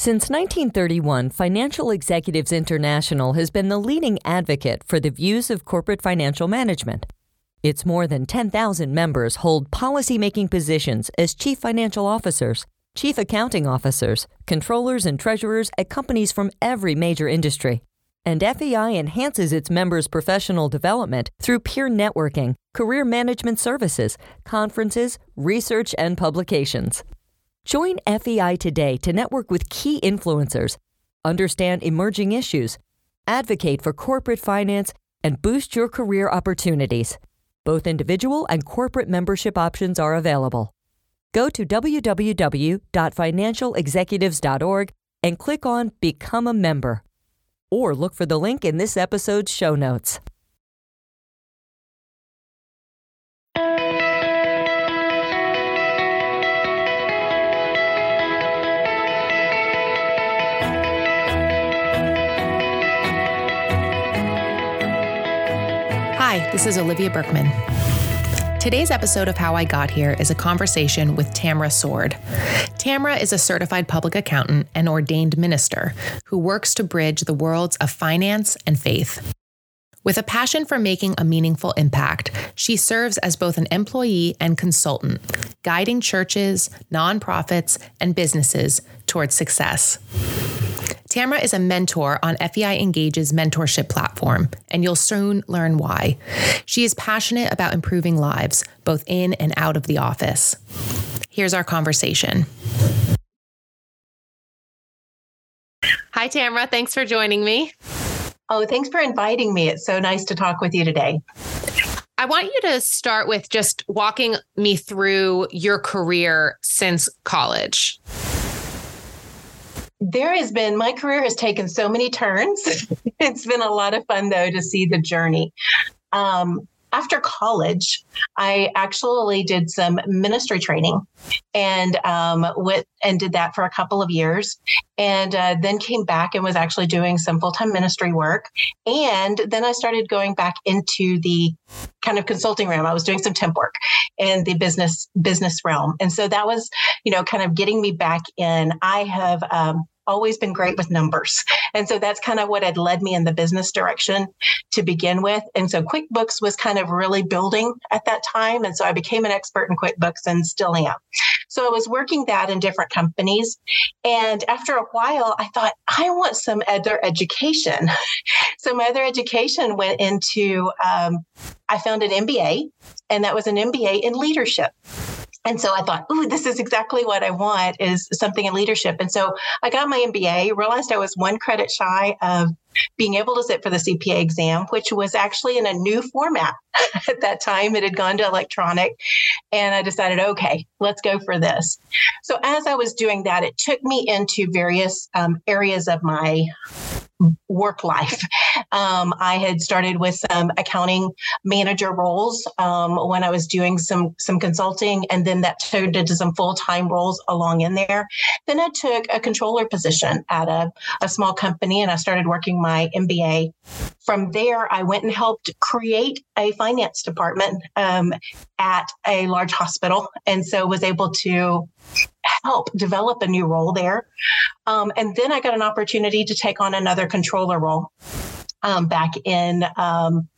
Since 1931, Financial Executives International has been the leading advocate for the views of corporate financial management. Its more than 10,000 members hold policymaking positions as chief financial officers, chief accounting officers, controllers, and treasurers at companies from every major industry. And FEI enhances its members' professional development through peer networking, career management services, conferences, research, and publications. Join FEI today to network with key influencers, understand emerging issues, advocate for corporate finance, and boost your career opportunities. Both individual and corporate membership options are available. Go to www.financialexecutives.org and click on Become a Member. Or look for the link in this episode's show notes. Hi, this is Olivia Berkman. Today's episode of How I Got Here is a conversation with Tamara Sword. Tamara is a certified public accountant and ordained minister who works to bridge the worlds of finance and faith. With a passion for making a meaningful impact, she serves as both an employee and consultant, guiding churches, nonprofits, and businesses towards success. Tamara is a mentor on FEI Engage's mentorship platform, and you'll soon learn why. She is passionate about improving lives, both in and out of the office. Here's our conversation. Hi, Tamara. Thanks for joining me. Oh, thanks for inviting me. It's so nice to talk with you today. I want you to start with just walking me through your career since college there has been my career has taken so many turns. it's been a lot of fun though to see the journey. Um, after college, I actually did some ministry training and um, with and did that for a couple of years, and uh, then came back and was actually doing some full time ministry work. And then I started going back into the kind of consulting realm. I was doing some temp work in the business business realm, and so that was you know kind of getting me back in. I have um, always been great with numbers. And so that's kind of what had led me in the business direction to begin with. And so QuickBooks was kind of really building at that time. And so I became an expert in QuickBooks and still am. So I was working that in different companies. And after a while, I thought, I want some other education. so my other education went into, um, I found an MBA, and that was an MBA in leadership and so I thought, ooh, this is exactly what I want is something in leadership. And so I got my MBA, realized I was one credit shy of being able to sit for the CPA exam, which was actually in a new format at that time. It had gone to electronic. And I decided, okay, let's go for this. So as I was doing that, it took me into various um, areas of my work life. Um, I had started with some accounting manager roles um, when I was doing some some consulting, and then that turned into some full time roles along in there. Then I took a controller position at a, a small company, and I started working my MBA. From there, I went and helped create a finance department um, at a large hospital, and so was able to help develop a new role there. Um, and then I got an opportunity to take on another controller role um, back in um,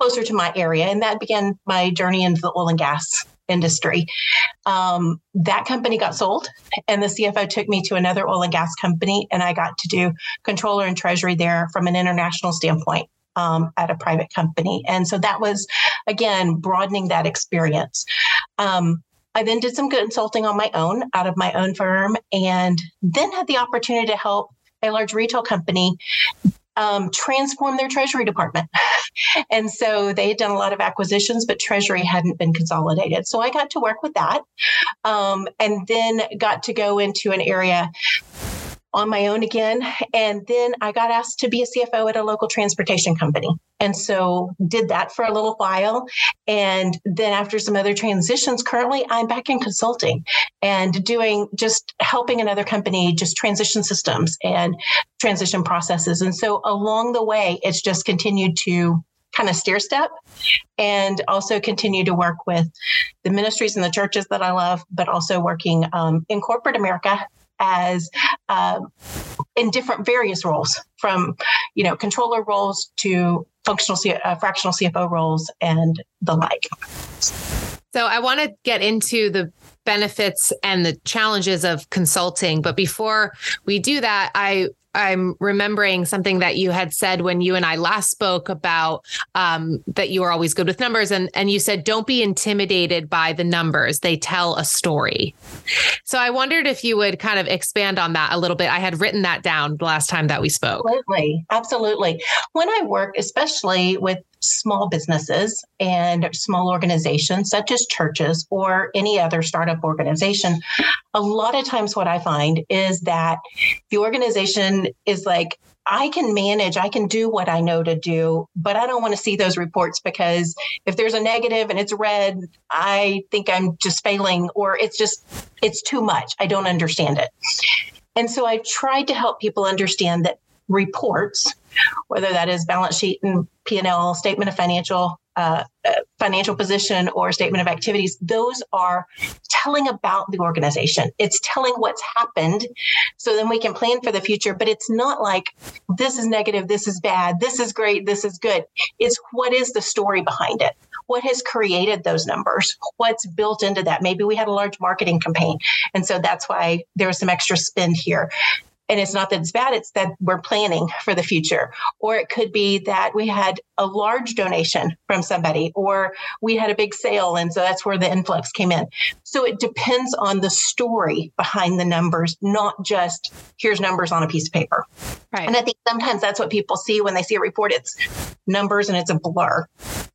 closer to my area. And that began my journey into the oil and gas industry. Um, that company got sold, and the CFO took me to another oil and gas company, and I got to do controller and treasury there from an international standpoint. Um, at a private company. And so that was, again, broadening that experience. Um, I then did some consulting on my own out of my own firm and then had the opportunity to help a large retail company um, transform their treasury department. and so they had done a lot of acquisitions, but treasury hadn't been consolidated. So I got to work with that um, and then got to go into an area on my own again. And then I got asked to be a CFO at a local transportation company. And so did that for a little while. And then after some other transitions, currently I'm back in consulting and doing just helping another company just transition systems and transition processes. And so along the way, it's just continued to kind of stair step and also continue to work with the ministries and the churches that I love, but also working um, in corporate America as um, in different various roles from you know controller roles to functional C- uh, fractional cfo roles and the like so i want to get into the benefits and the challenges of consulting but before we do that i I'm remembering something that you had said when you and I last spoke about um, that you are always good with numbers, and and you said don't be intimidated by the numbers; they tell a story. So I wondered if you would kind of expand on that a little bit. I had written that down the last time that we spoke. Absolutely, absolutely. When I work, especially with small businesses and small organizations such as churches or any other startup organization, a lot of times what I find is that the organization is like, I can manage, I can do what I know to do, but I don't want to see those reports because if there's a negative and it's red, I think I'm just failing or it's just, it's too much. I don't understand it. And so I've tried to help people understand that reports, whether that is balance sheet and P&L, statement of financial uh, financial position or statement of activities, those are telling about the organization. It's telling what's happened so then we can plan for the future. But it's not like this is negative, this is bad, this is great, this is good. It's what is the story behind it? What has created those numbers? What's built into that? Maybe we had a large marketing campaign. And so that's why there was some extra spend here and it's not that it's bad it's that we're planning for the future. Or it could be that we had a large donation from somebody or we had a big sale and so that's where the influx came in. So it depends on the story behind the numbers not just here's numbers on a piece of paper. Right. and i think sometimes that's what people see when they see a report. It's numbers and it's a blur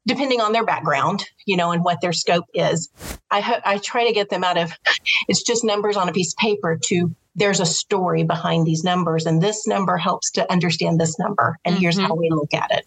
depending on their background you know and what their scope is. I i try to get them out of it's just numbers on a piece of paper to there's a story behind these numbers, and this number helps to understand this number. And mm-hmm. here's how we look at it.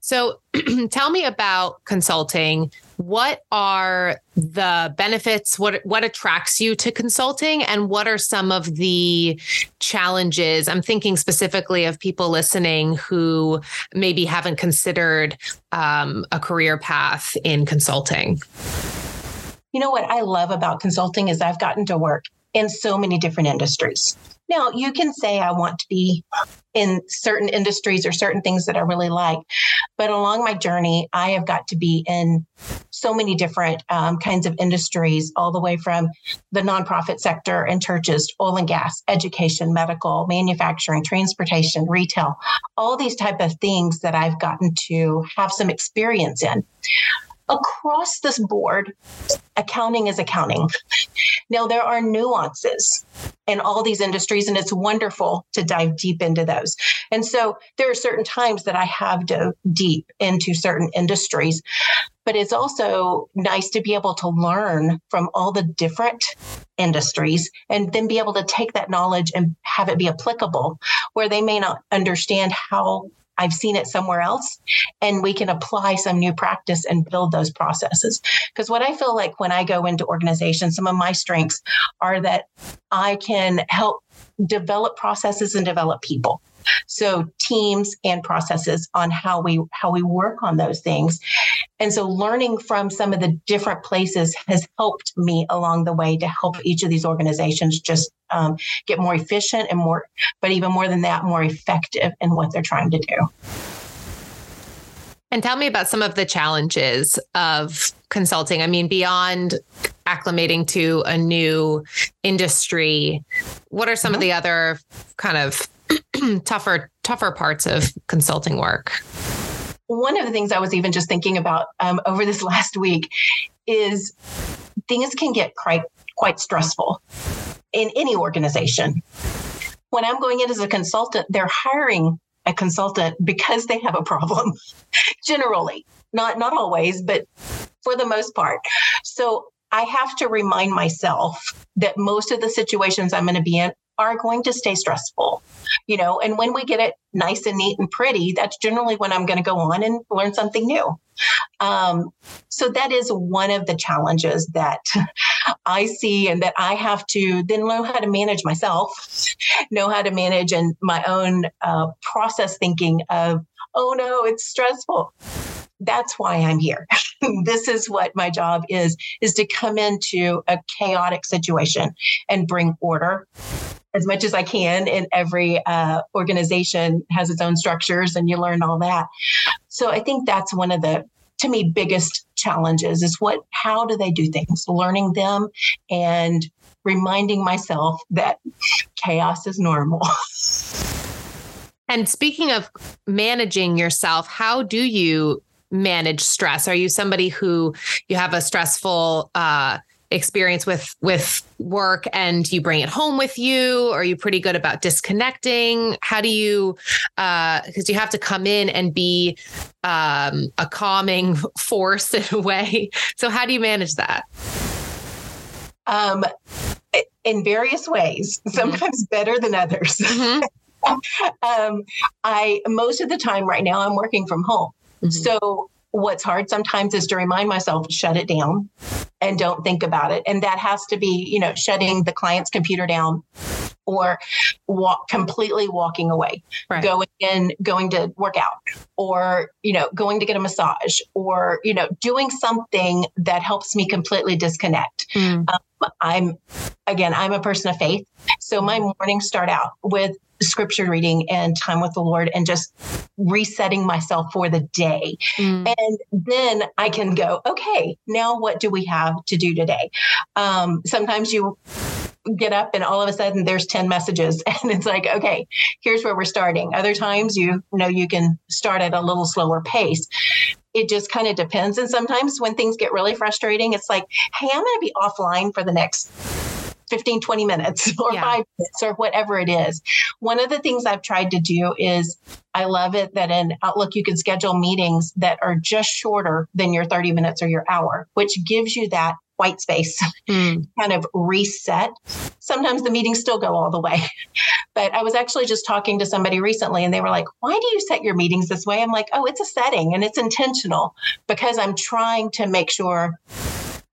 So, tell me about consulting. What are the benefits? What what attracts you to consulting, and what are some of the challenges? I'm thinking specifically of people listening who maybe haven't considered um, a career path in consulting. You know what I love about consulting is I've gotten to work in so many different industries. Now, you can say, I want to be in certain industries or certain things that I really like. But along my journey, I have got to be in so many different um, kinds of industries, all the way from the nonprofit sector and churches, oil and gas, education, medical, manufacturing, transportation, retail, all these type of things that I've gotten to have some experience in across this board, accounting is accounting. Now, there are nuances in all these industries, and it's wonderful to dive deep into those. And so there are certain times that I have dove deep into certain industries, but it's also nice to be able to learn from all the different industries and then be able to take that knowledge and have it be applicable where they may not understand how I've seen it somewhere else, and we can apply some new practice and build those processes. Because what I feel like when I go into organizations, some of my strengths are that I can help develop processes and develop people so teams and processes on how we how we work on those things and so learning from some of the different places has helped me along the way to help each of these organizations just um, get more efficient and more but even more than that more effective in what they're trying to do and tell me about some of the challenges of consulting. I mean, beyond acclimating to a new industry, what are some mm-hmm. of the other kind of tougher tougher parts of consulting work? One of the things I was even just thinking about um, over this last week is things can get quite quite stressful in any organization. When I'm going in as a consultant, they're hiring a consultant because they have a problem. Generally, not not always, but for the most part. So I have to remind myself that most of the situations I'm going to be in are going to stay stressful, you know, and when we get it nice and neat and pretty, that's generally when I'm going to go on and learn something new. Um, so that is one of the challenges that I see and that I have to then learn how to manage myself, know how to manage and my own uh, process thinking of, oh no, it's stressful. that's why I'm here. this is what my job is, is to come into a chaotic situation and bring order as much as I can. And every uh, organization has its own structures and you learn all that. So I think that's one of the, to me, biggest challenges is what, how do they do things? Learning them and reminding myself that chaos is normal. And speaking of managing yourself, how do you manage stress? Are you somebody who you have a stressful uh, experience with with work and you bring it home with you? Are you pretty good about disconnecting? How do you? Because uh, you have to come in and be um, a calming force in a way. So how do you manage that? Um, in various ways. Mm-hmm. Sometimes mm-hmm. better than others. Mm-hmm. um, I most of the time right now I'm working from home. Mm-hmm. So what's hard sometimes is to remind myself shut it down and don't think about it and that has to be you know shutting the client's computer down or walk completely walking away right. going in going to work out or you know going to get a massage or you know doing something that helps me completely disconnect mm. um, i'm again i'm a person of faith so my mornings start out with scripture reading and time with the Lord and just resetting myself for the day. Mm. And then I can go, okay, now what do we have to do today? Um, sometimes you get up and all of a sudden there's 10 messages and it's like okay here's where we're starting other times you know you can start at a little slower pace it just kind of depends and sometimes when things get really frustrating it's like hey i'm going to be offline for the next 15, 20 minutes or yeah. five minutes or whatever it is. One of the things I've tried to do is I love it that in Outlook you can schedule meetings that are just shorter than your 30 minutes or your hour, which gives you that white space mm. kind of reset. Sometimes the meetings still go all the way. But I was actually just talking to somebody recently and they were like, Why do you set your meetings this way? I'm like, Oh, it's a setting and it's intentional because I'm trying to make sure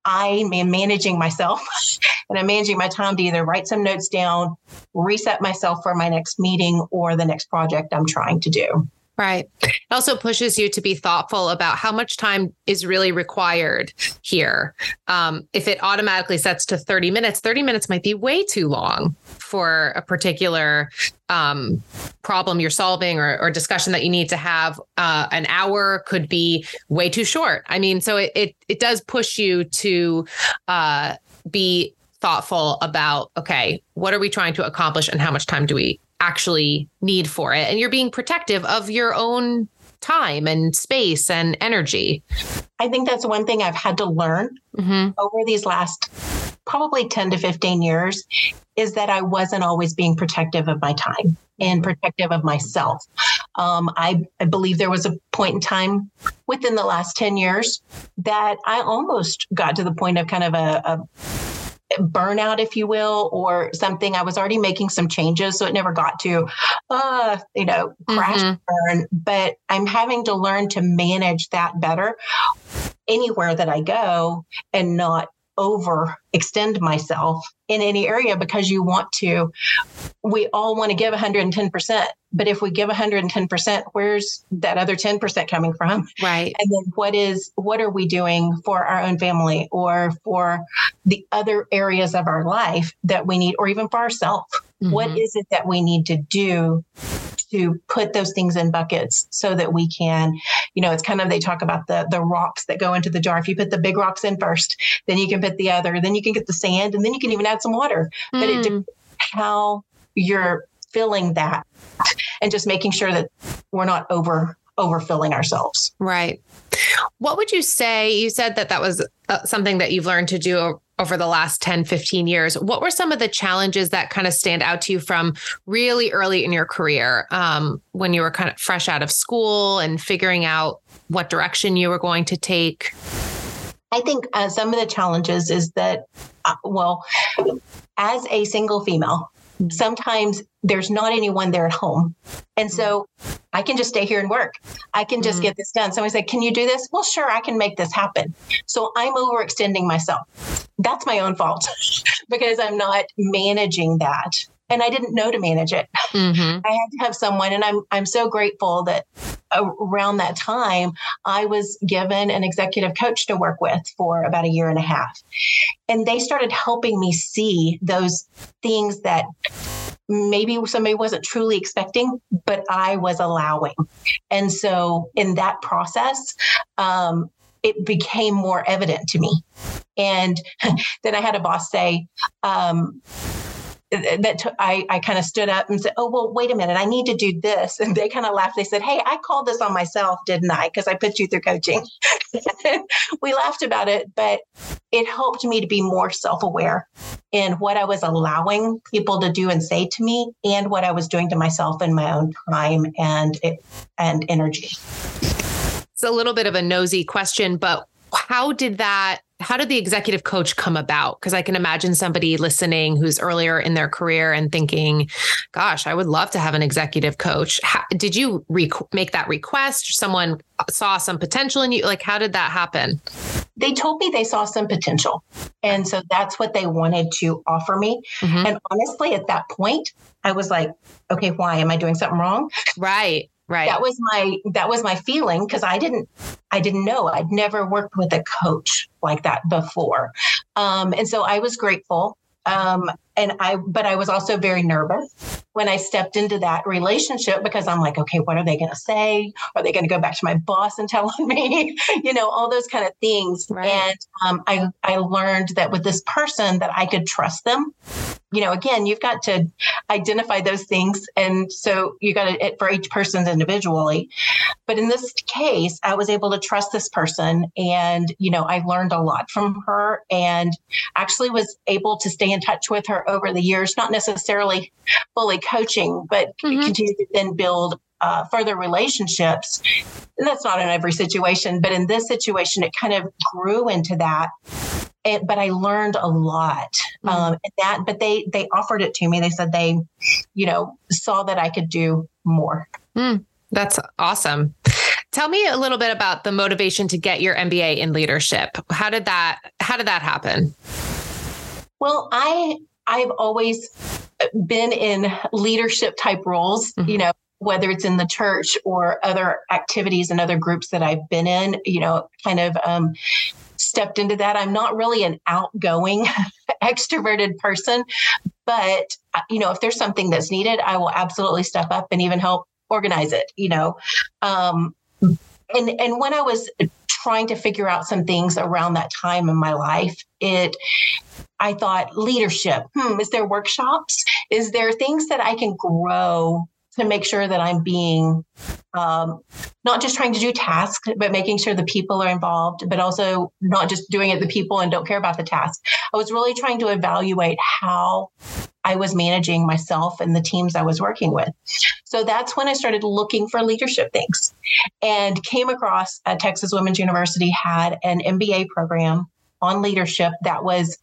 I am managing myself and I'm managing my time to either write some notes down, reset myself for my next meeting or the next project I'm trying to do. Right. It also pushes you to be thoughtful about how much time is really required here. Um, if it automatically sets to 30 minutes, 30 minutes might be way too long for a particular um, problem you're solving or, or, discussion that you need to have. Uh, an hour could be way too short. I mean, so it it, it does push you to uh, be thoughtful about okay, what are we trying to accomplish, and how much time do we actually need for it. And you're being protective of your own time and space and energy. I think that's one thing I've had to learn mm-hmm. over these last probably 10 to 15 years is that I wasn't always being protective of my time and protective of myself. Um, I, I, believe there was a point in time within the last 10 years that I almost got to the point of kind of a, a burnout, if you will, or something. I was already making some changes, so it never got to, uh, you know, crash mm-hmm. burn. But I'm having to learn to manage that better anywhere that I go and not overextend myself in any area because you want to. We all want to give 110% but if we give 110% where's that other 10% coming from? Right. And then what is what are we doing for our own family or for the other areas of our life that we need or even for ourselves mm-hmm. what is it that we need to do to put those things in buckets so that we can, you know, it's kind of they talk about the the rocks that go into the jar. If you put the big rocks in first, then you can put the other, then you can get the sand, and then you can even add some water. Mm. But it hmm. how you're filling that and just making sure that we're not over overfilling ourselves. Right. What would you say? You said that that was uh, something that you've learned to do over the last 10, 15 years. What were some of the challenges that kind of stand out to you from really early in your career um, when you were kind of fresh out of school and figuring out what direction you were going to take? I think uh, some of the challenges is that, uh, well, as a single female. Sometimes there's not anyone there at home. And so I can just stay here and work. I can just mm-hmm. get this done. Somebody said, Can you do this? Well, sure, I can make this happen. So I'm overextending myself. That's my own fault because I'm not managing that. And I didn't know to manage it. Mm-hmm. I had to have someone, and I'm I'm so grateful that around that time, I was given an executive coach to work with for about a year and a half. And they started helping me see those things that maybe somebody wasn't truly expecting, but I was allowing. And so in that process, um, it became more evident to me. And then I had a boss say, um, that t- I, I kind of stood up and said, Oh, well, wait a minute, I need to do this. And they kind of laughed. They said, Hey, I called this on myself, didn't I? Because I put you through coaching. we laughed about it, but it helped me to be more self aware in what I was allowing people to do and say to me and what I was doing to myself in my own time and, and energy. It's a little bit of a nosy question, but how did that how did the executive coach come about? Because I can imagine somebody listening who's earlier in their career and thinking, gosh, I would love to have an executive coach. How, did you rec- make that request? Someone saw some potential in you? Like, how did that happen? They told me they saw some potential. And so that's what they wanted to offer me. Mm-hmm. And honestly, at that point, I was like, okay, why? Am I doing something wrong? Right. Right. That was my that was my feeling because I didn't I didn't know. I'd never worked with a coach like that before. Um, and so I was grateful. Um, and I but I was also very nervous when I stepped into that relationship because I'm like, okay, what are they going to say? Are they going to go back to my boss and tell on me? you know, all those kind of things. Right. And um, I I learned that with this person that I could trust them you know, again, you've got to identify those things. And so you got to, for each person's individually. But in this case, I was able to trust this person. And, you know, I learned a lot from her and actually was able to stay in touch with her over the years, not necessarily fully coaching, but mm-hmm. continue to then build uh, further relationships. And that's not in every situation, but in this situation, it kind of grew into that it, but I learned a lot. Mm-hmm. Um, that, but they they offered it to me. They said they, you know, saw that I could do more. Mm, that's awesome. Tell me a little bit about the motivation to get your MBA in leadership. How did that How did that happen? Well, I I've always been in leadership type roles. Mm-hmm. You know, whether it's in the church or other activities and other groups that I've been in, you know, kind of um, stepped into that. I'm not really an outgoing, extroverted person, but uh, you know, if there's something that's needed, I will absolutely step up and even help organize it. You know, um, and and when I was trying to figure out some things around that time in my life, it I thought leadership. Hmm, is there workshops? Is there things that I can grow to make sure that I'm being um, not just trying to do tasks, but making sure the people are involved, but also not just doing it the people and don't care about the task. I was really trying to evaluate how I was managing myself and the teams I was working with. So that's when I started looking for leadership things and came across uh, Texas Woman's University had an MBA program on leadership that was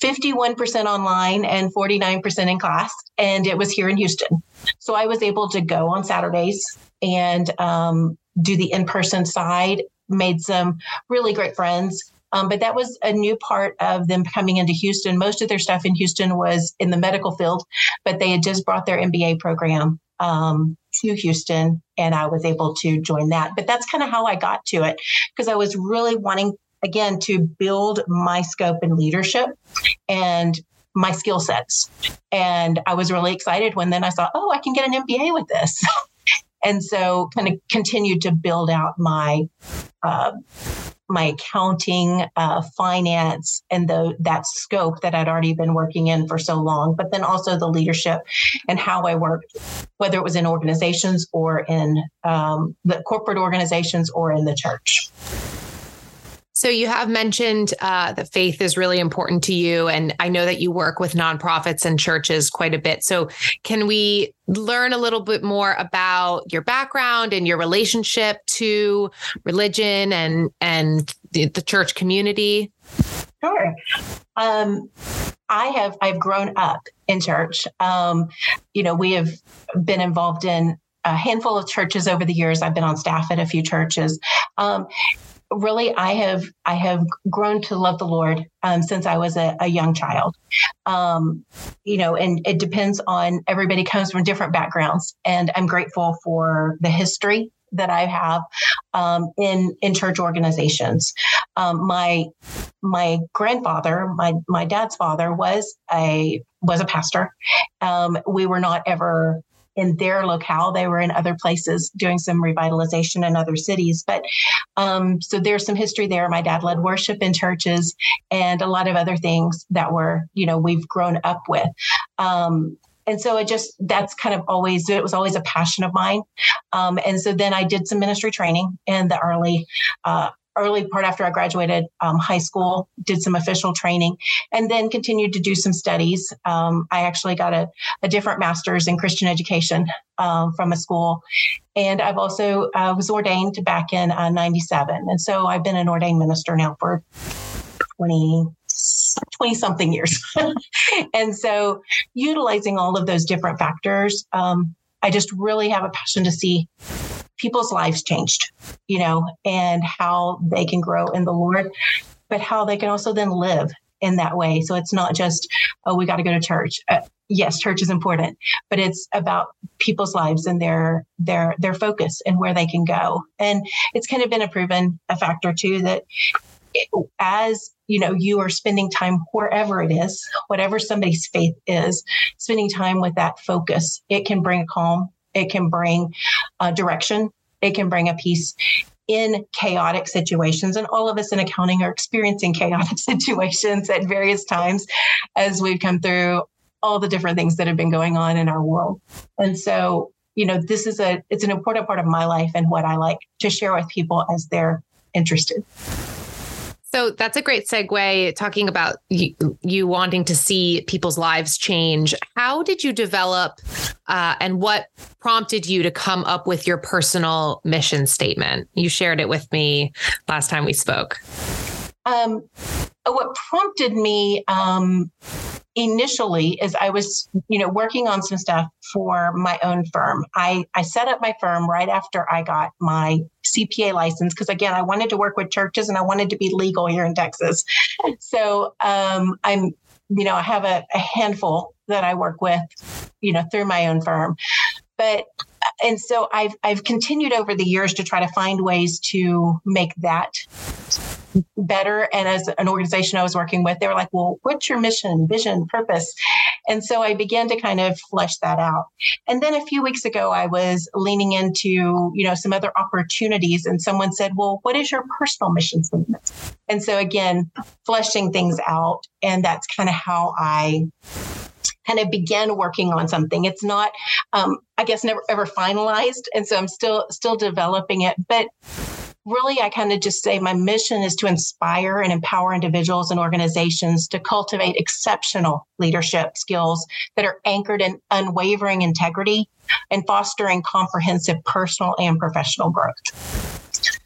51% online and 49% in class. And it was here in Houston. So I was able to go on Saturdays and um, do the in person side, made some really great friends. Um, but that was a new part of them coming into Houston. Most of their stuff in Houston was in the medical field, but they had just brought their MBA program um, to Houston, and I was able to join that. But that's kind of how I got to it because I was really wanting again to build my scope and leadership and my skill sets. And I was really excited when then I saw, oh, I can get an MBA with this. and so kind of continued to build out my uh, my accounting, uh, finance, and the that scope that I'd already been working in for so long. But then also the leadership and how I worked, whether it was in organizations or in um, the corporate organizations or in the church. So you have mentioned uh, that faith is really important to you, and I know that you work with nonprofits and churches quite a bit. So can we learn a little bit more about your background and your relationship to religion and and the, church community? Sure. Um, I have I've grown up in church. Um, you know, we have been involved in a handful of churches over the years. I've been on staff at a few churches. Um, really i have i have grown to love the lord um, since i was a, a young child um, you know and it depends on everybody comes from different backgrounds and i'm grateful for the history that I have um, in in church organizations. Um, my my grandfather, my my dad's father, was a was a pastor. Um, we were not ever in their locale. They were in other places doing some revitalization in other cities. But um, so there's some history there. My dad led worship in churches and a lot of other things that were, you know, we've grown up with. Um, and so it just that's kind of always it was always a passion of mine um, and so then i did some ministry training in the early uh, early part after I graduated um, high school, did some official training, and then continued to do some studies. Um, I actually got a, a, different master's in Christian education um, from a school. And I've also uh, was ordained back in uh, 97. And so I've been an ordained minister now for 20, 20 something years. and so utilizing all of those different factors, um, I just really have a passion to see people's lives changed, you know, and how they can grow in the Lord, but how they can also then live in that way. So it's not just, oh, we got to go to church. Uh, yes, church is important, but it's about people's lives and their their their focus and where they can go. And it's kind of been a proven a factor too that it, as you know you are spending time wherever it is whatever somebody's faith is spending time with that focus it can bring calm it can bring a direction. It can bring a peace in chaotic situations. And all of us in accounting are experiencing chaotic situations at various times as we've come through all the different things that have been going on in our world. And so, you know, this is a it's an important part of my life and what I like to share with people as they're interested. So that's a great segue talking about you, you, wanting to see people's lives change. How did you develop uh, and what prompted you to come up with your personal mission statement? You shared it with me last time we spoke. Um, what prompted me um, initially as I was, you know, working on some stuff for my own firm. I, I set up my firm right after I got my CPA license because again, I wanted to work with churches and I wanted to be legal here in Texas. So um, I'm, you know, I have a, a handful that I work with, you know, through my own firm. But and so I've I've continued over the years to try to find ways to make that better. And as an organization I was working with, they were like, well, what's your mission, vision, purpose? And so I began to kind of flesh that out. And then a few weeks ago, I was leaning into, you know, some other opportunities and someone said, well, what is your personal mission statement? And so again, fleshing things out. And that's kind of how I kind of began working on something. It's not, um, I guess, never ever finalized, and so I'm still still developing it. But really, I kind of just say my mission is to inspire and empower individuals and organizations to cultivate exceptional leadership skills that are anchored in unwavering integrity and fostering comprehensive personal and professional growth.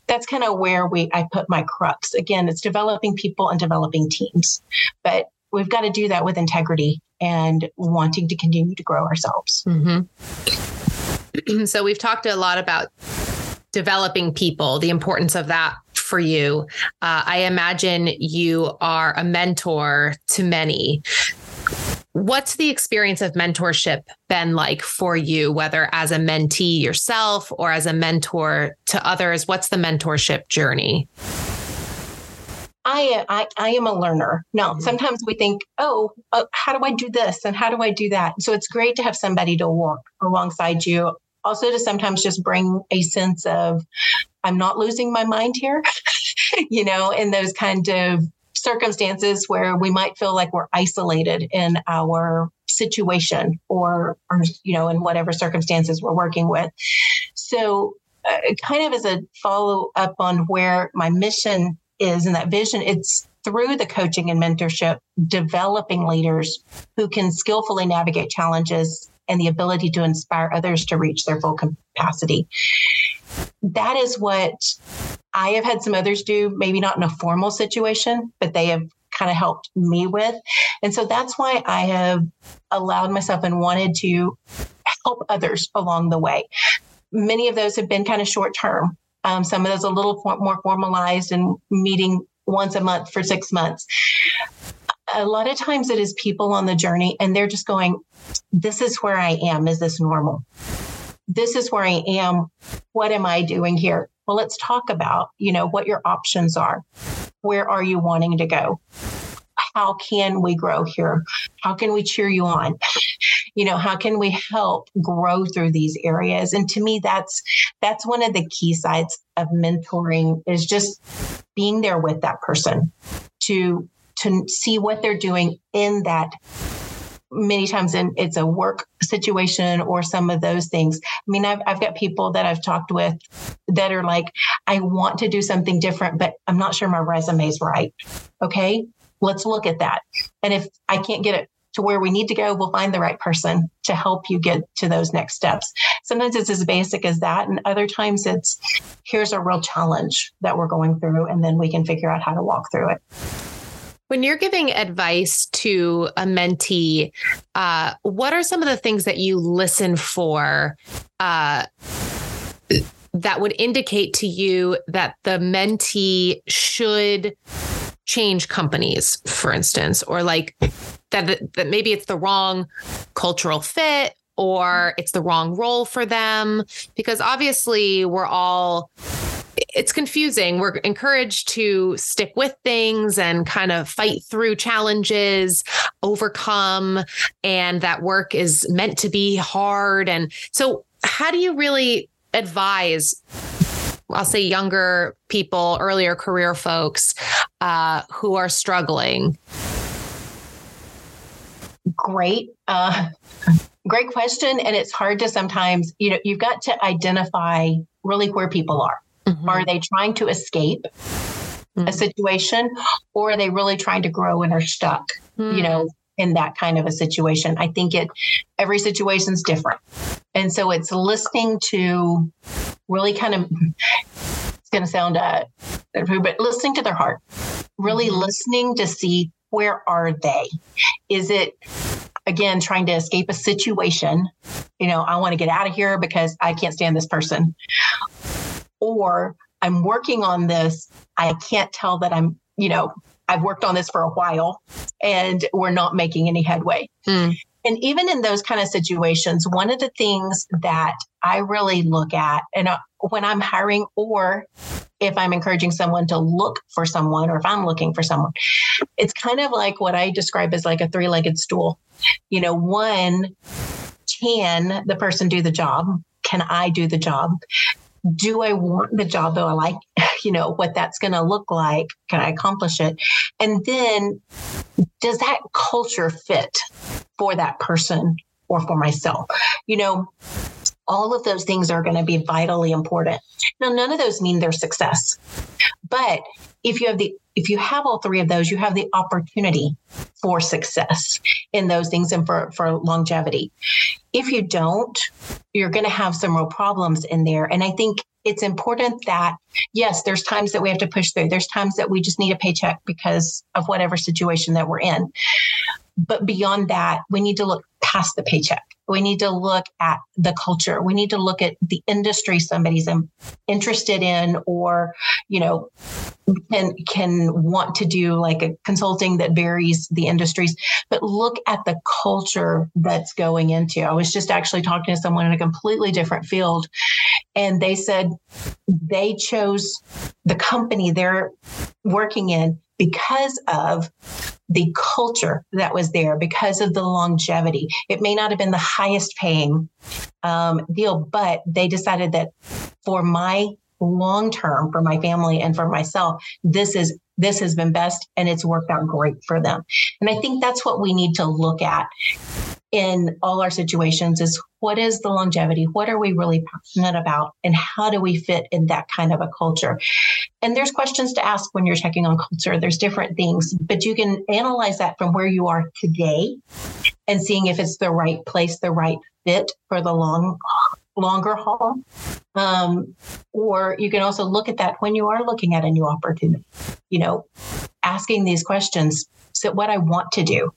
That's kind of where we I put my crux. Again, it's developing people and developing teams. But we've got to do that with integrity and wanting to continue to grow ourselves. Mm-hmm. so we've talked a lot about developing people, the importance of that for you. Uh, I imagine you are a mentor to many. What's the experience of mentorship been like for you, whether as a mentee yourself or as a mentor to others? What's the mentorship journey? I, I, I am a learner. No, mm-hmm. sometimes we think, oh, uh, how do I do this and how do I do that? So it's great to have somebody to walk alongside you also to sometimes just bring a sense of I'm not losing my mind here, you know, in those kind of circumstances where we might feel like we're isolated in our situation or, or you know, in whatever circumstances we're working with. So, uh, kind of as a follow up on where my mission is and that vision, it's through the coaching and mentorship, developing leaders who can skillfully navigate challenges and the ability to inspire others to reach their full capacity. That is what I have had some others do, maybe not in a formal situation, but they have kind of helped me with. And so that's why I have allowed myself and wanted to help others along the way. Many of those have been kind of short term. Um, some of those a little more formalized and meeting once a month for six months a lot of times it is people on the journey and they're just going, This is where I am. Is this normal? this is where I am. What am I doing here? Well, let's talk about, you know, what your options are. Where are you wanting to go? How can we grow here? How can we cheer you on? You know, how can we help grow through these areas? And to me, that's that's one of the key sides of mentoring is just being there with that person to to see what they're doing in that many times in it's a work situation or some of those things. I mean, I've, I've got people that I've talked with that are like, I want to do something different, but I'm not sure my resume is right. Okay. Let's look at that. And if I can't get it to where we need to go, we'll find the right person to help you get to those next steps. Sometimes it's as basic as that. And other times it's here's a real challenge that we're going through, and then we can figure out how to walk through it. When you're giving advice to a mentee, uh, what are some of the things that you listen for uh, that would indicate to you that the mentee should change companies, for instance, or like that, that maybe it's the wrong cultural fit or it's the wrong role for them? Because obviously, we're all it's confusing. We're encouraged to stick with things and kind of fight through challenges, overcome, and that work is meant to be hard. And so, how do you really advise? I'll say younger people, earlier career folks uh, who are struggling. Great. Uh, great question. And it's hard to sometimes, you know, you've got to identify really where people are. Mm-hmm. Are they trying to escape mm-hmm. a situation or are they really trying to grow and are stuck, mm-hmm. you know, mm. in that kind of a situation? I think it, every situation is different. And so it's listening to really kind of, it's going to sound, uh, but listening to their heart, really mm-hmm. listening to see where are they? Is it, again trying to escape a situation you know i want to get out of here because i can't stand this person or I'm working on this. I can't tell that I'm, you know, I've worked on this for a while and we're not making any headway. Mm. And even in those kind of situations, one of the things that I really look at, and uh, when I'm hiring or if I'm encouraging someone to look for someone or if I'm looking for someone, it's kind of like what I describe as like a three legged stool. You know, one, can the person do the job? Can I do the job? Do I want the job though I like, you know, what that's going to look like? Can I accomplish it? And then does that culture fit for that person or for myself? You know, all of those things are going to be vitally important. Now, none of those mean their success, but if you have the if you have all three of those, you have the opportunity for success in those things and for, for longevity. If you don't, you're going to have some real problems in there. And I think it's important that, yes, there's times that we have to push through. There's times that we just need a paycheck because of whatever situation that we're in. But beyond that, we need to look past the paycheck we need to look at the culture. We need to look at the industry somebody's interested in or, you know, can can want to do like a consulting that varies the industries, but look at the culture that's going into. I was just actually talking to someone in a completely different field and they said they chose the company they're working in because of the culture that was there, because of the longevity. It may not have been the highest paying um, deal, but they decided that for my long term, for my family and for myself, this is this has been best and it's worked out great for them. And I think that's what we need to look at in all our situations is what is the longevity? What are we really passionate about? And how do we fit in that kind of a culture? And there's questions to ask when you're checking on culture. There's different things, but you can analyze that from where you are today and seeing if it's the right place, the right fit for the long longer haul. Um, or you can also look at that when you are looking at a new opportunity, you know, asking these questions. So what I want to do,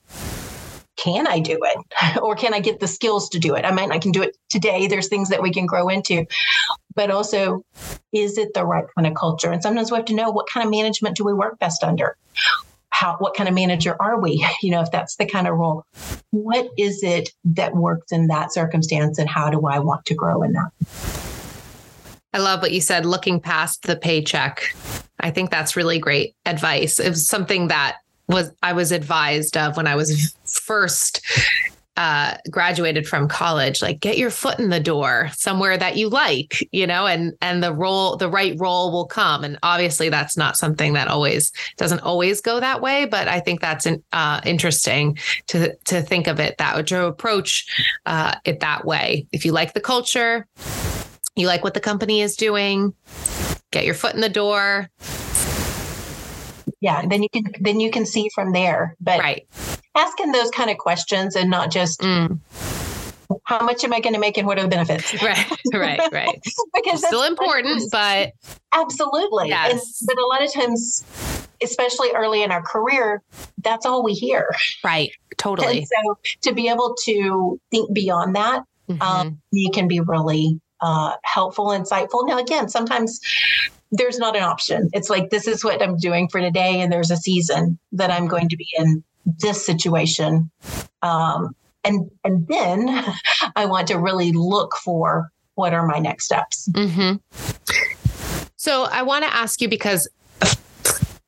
can I do it? or can I get the skills to do it? I mean, I can do it today. There's things that we can grow into. But also, is it the right kind of culture? And sometimes we have to know what kind of management do we work best under? How what kind of manager are we? You know if that's the kind of role. What is it that works in that circumstance and how do i want to grow in that? I love what you said looking past the paycheck. I think that's really great advice. It was something that was i was advised of when i was first uh, graduated from college like get your foot in the door somewhere that you like you know and and the role the right role will come. And obviously that's not something that always doesn't always go that way but i think that's an, uh, interesting to to think of it that to approach uh, it that way. If you like the culture you like what the company is doing get your foot in the door yeah then you can then you can see from there but right asking those kind of questions and not just mm. how much am I going to make and what are the benefits? Right, right, right. because it's still important, but absolutely. Yes. And, but a lot of times, especially early in our career, that's all we hear. Right, totally. And so to be able to think beyond that, mm-hmm. um, you can be really uh, helpful, insightful. Now, again, sometimes there's not an option. It's like, this is what I'm doing for today, and there's a season that I'm going to be in this situation. Um, and and then I want to really look for what are my next steps. Mm-hmm. So I want to ask you because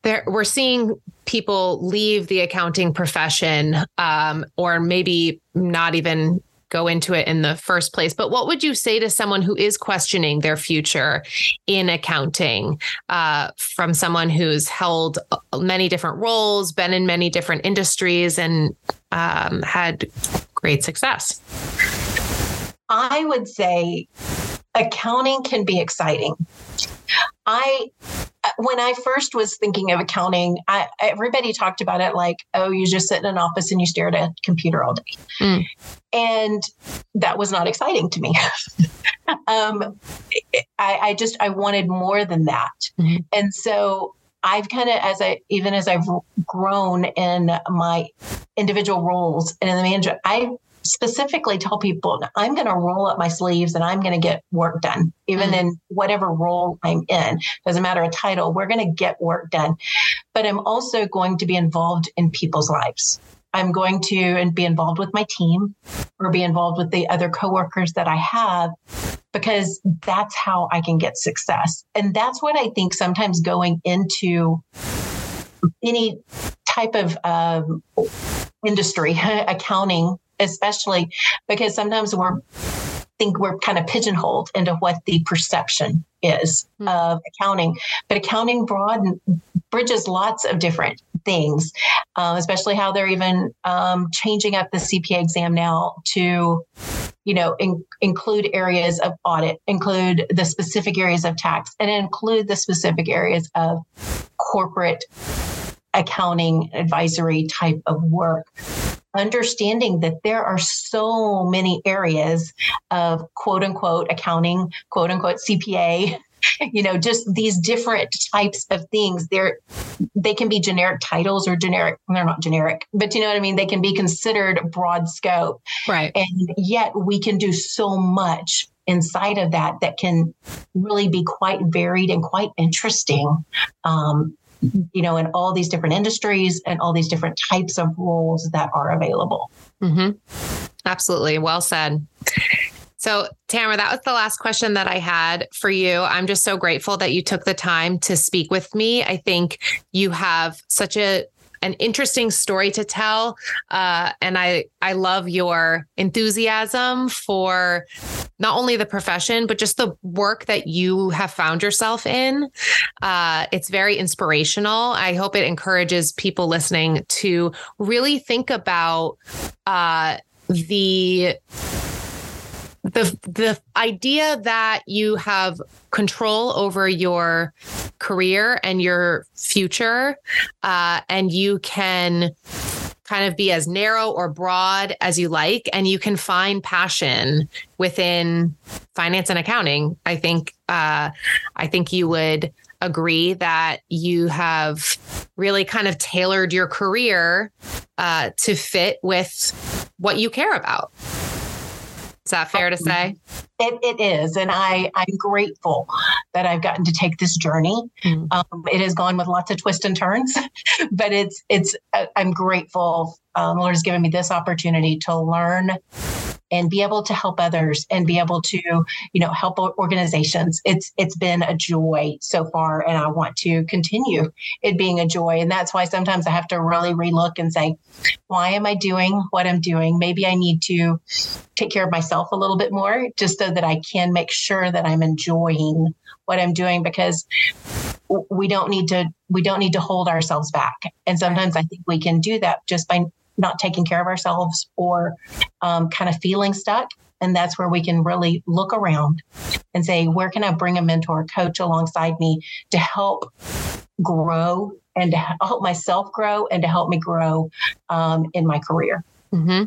there, we're seeing people leave the accounting profession, um, or maybe not even go into it in the first place. But what would you say to someone who is questioning their future in accounting uh, from someone who's held uh, many different roles, been in many different industries, and um, had great success? I would say accounting can be exciting. I when I first was thinking of accounting, I, everybody talked about it like, oh, you just sit in an office and you stare at a computer all day. Mm. And that was not exciting to me. um, I, I, just, I wanted more than that. Mm-hmm. And so I've kind of, as I, even as I've grown in my individual roles and in the management, I specifically tell people I'm going to roll up my sleeves and I'm going to get work done, even mm in whatever role I'm in. Doesn't matter a title, we're going to get work done. But I'm also going to be involved in people's lives. I'm going to and be involved with my team or be involved with the other coworkers that I have because that's how I can get success. And that's what I think sometimes going into any type of um, industry, accounting, especially because sometimes we're think we're kind of pigeonholed into what the perception is mm-hmm. of accounting. But accounting broad bridges lots of different things, uh, especially how they're even um, changing up the CPA exam now to, you know, in, include areas of audit, include the specific areas of tax, and include the specific areas of corporate accounting advisory type of work understanding that there are so many areas of quote unquote accounting, quote unquote CPA, you know, just these different types of things. They're they can be generic titles or generic, they're not generic, but you know what I mean? They can be considered broad scope. Right. And yet we can do so much inside of that that can really be quite varied and quite interesting um, you know, in all these different industries and all these different types of roles that are available. Mm-hmm. Absolutely. Well said. So, Tamara, that was the last question that I had for you. I'm just so grateful that you took the time to speak with me. I think you have such a an interesting story to tell. Uh, and I, I love your enthusiasm for not only the profession, but just the work that you have found yourself in. Uh, it's very inspirational. I hope it encourages people listening to really think about uh, the the the idea that you have control over your career and your future uh, and you can kind of be as narrow or broad as you like and you can find passion within finance and accounting i think uh, i think you would agree that you have really kind of tailored your career uh, to fit with what you care about is that fair to say? It, it is. And I, I'm grateful that I've gotten to take this journey. Mm. Um, it has gone with lots of twists and turns, but it's it's uh, I'm grateful. Um, Lord has given me this opportunity to learn and be able to help others and be able to you know help organizations. It's it's been a joy so far and i want to continue it being a joy. And that's why sometimes i have to really relook and say why am i doing what i'm doing? Maybe i need to take care of myself a little bit more just so that i can make sure that i'm enjoying what i'm doing because we don't need to we don't need to hold ourselves back. And sometimes i think we can do that just by not taking care of ourselves or um, kind of feeling stuck. And that's where we can really look around and say, where can I bring a mentor, coach alongside me to help grow and to help myself grow and to help me grow um, in my career. Mm-hmm.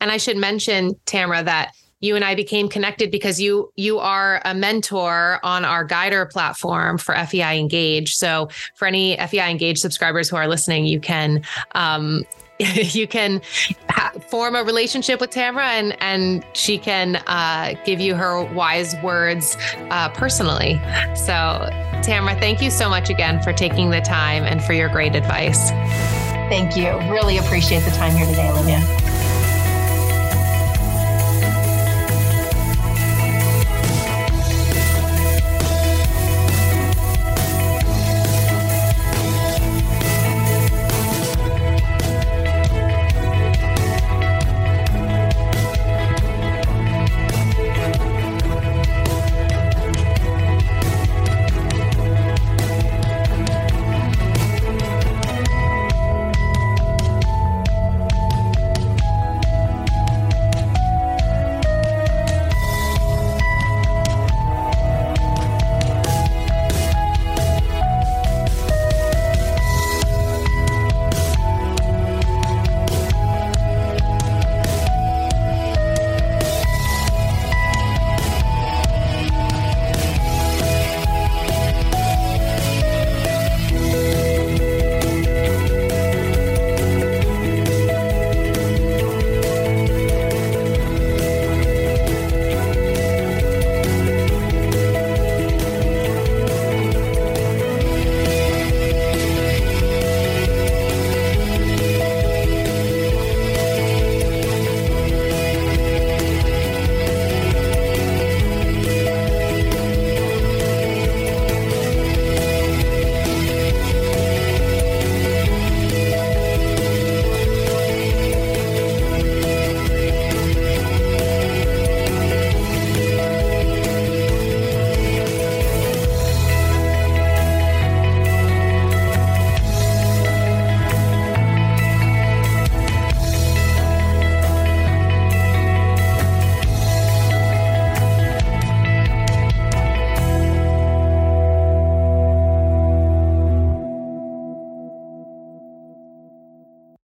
And I should mention, Tamara, that you and I became connected because you you are a mentor on our Guider platform for FEI Engage. So for any FEI Engage subscribers who are listening, you can um, you can ha- form a relationship with Tamara and and she can uh, give you her wise words uh, personally. So Tamara, thank you so much again for taking the time and for your great advice. Thank you. Really appreciate the time here today, Olivia.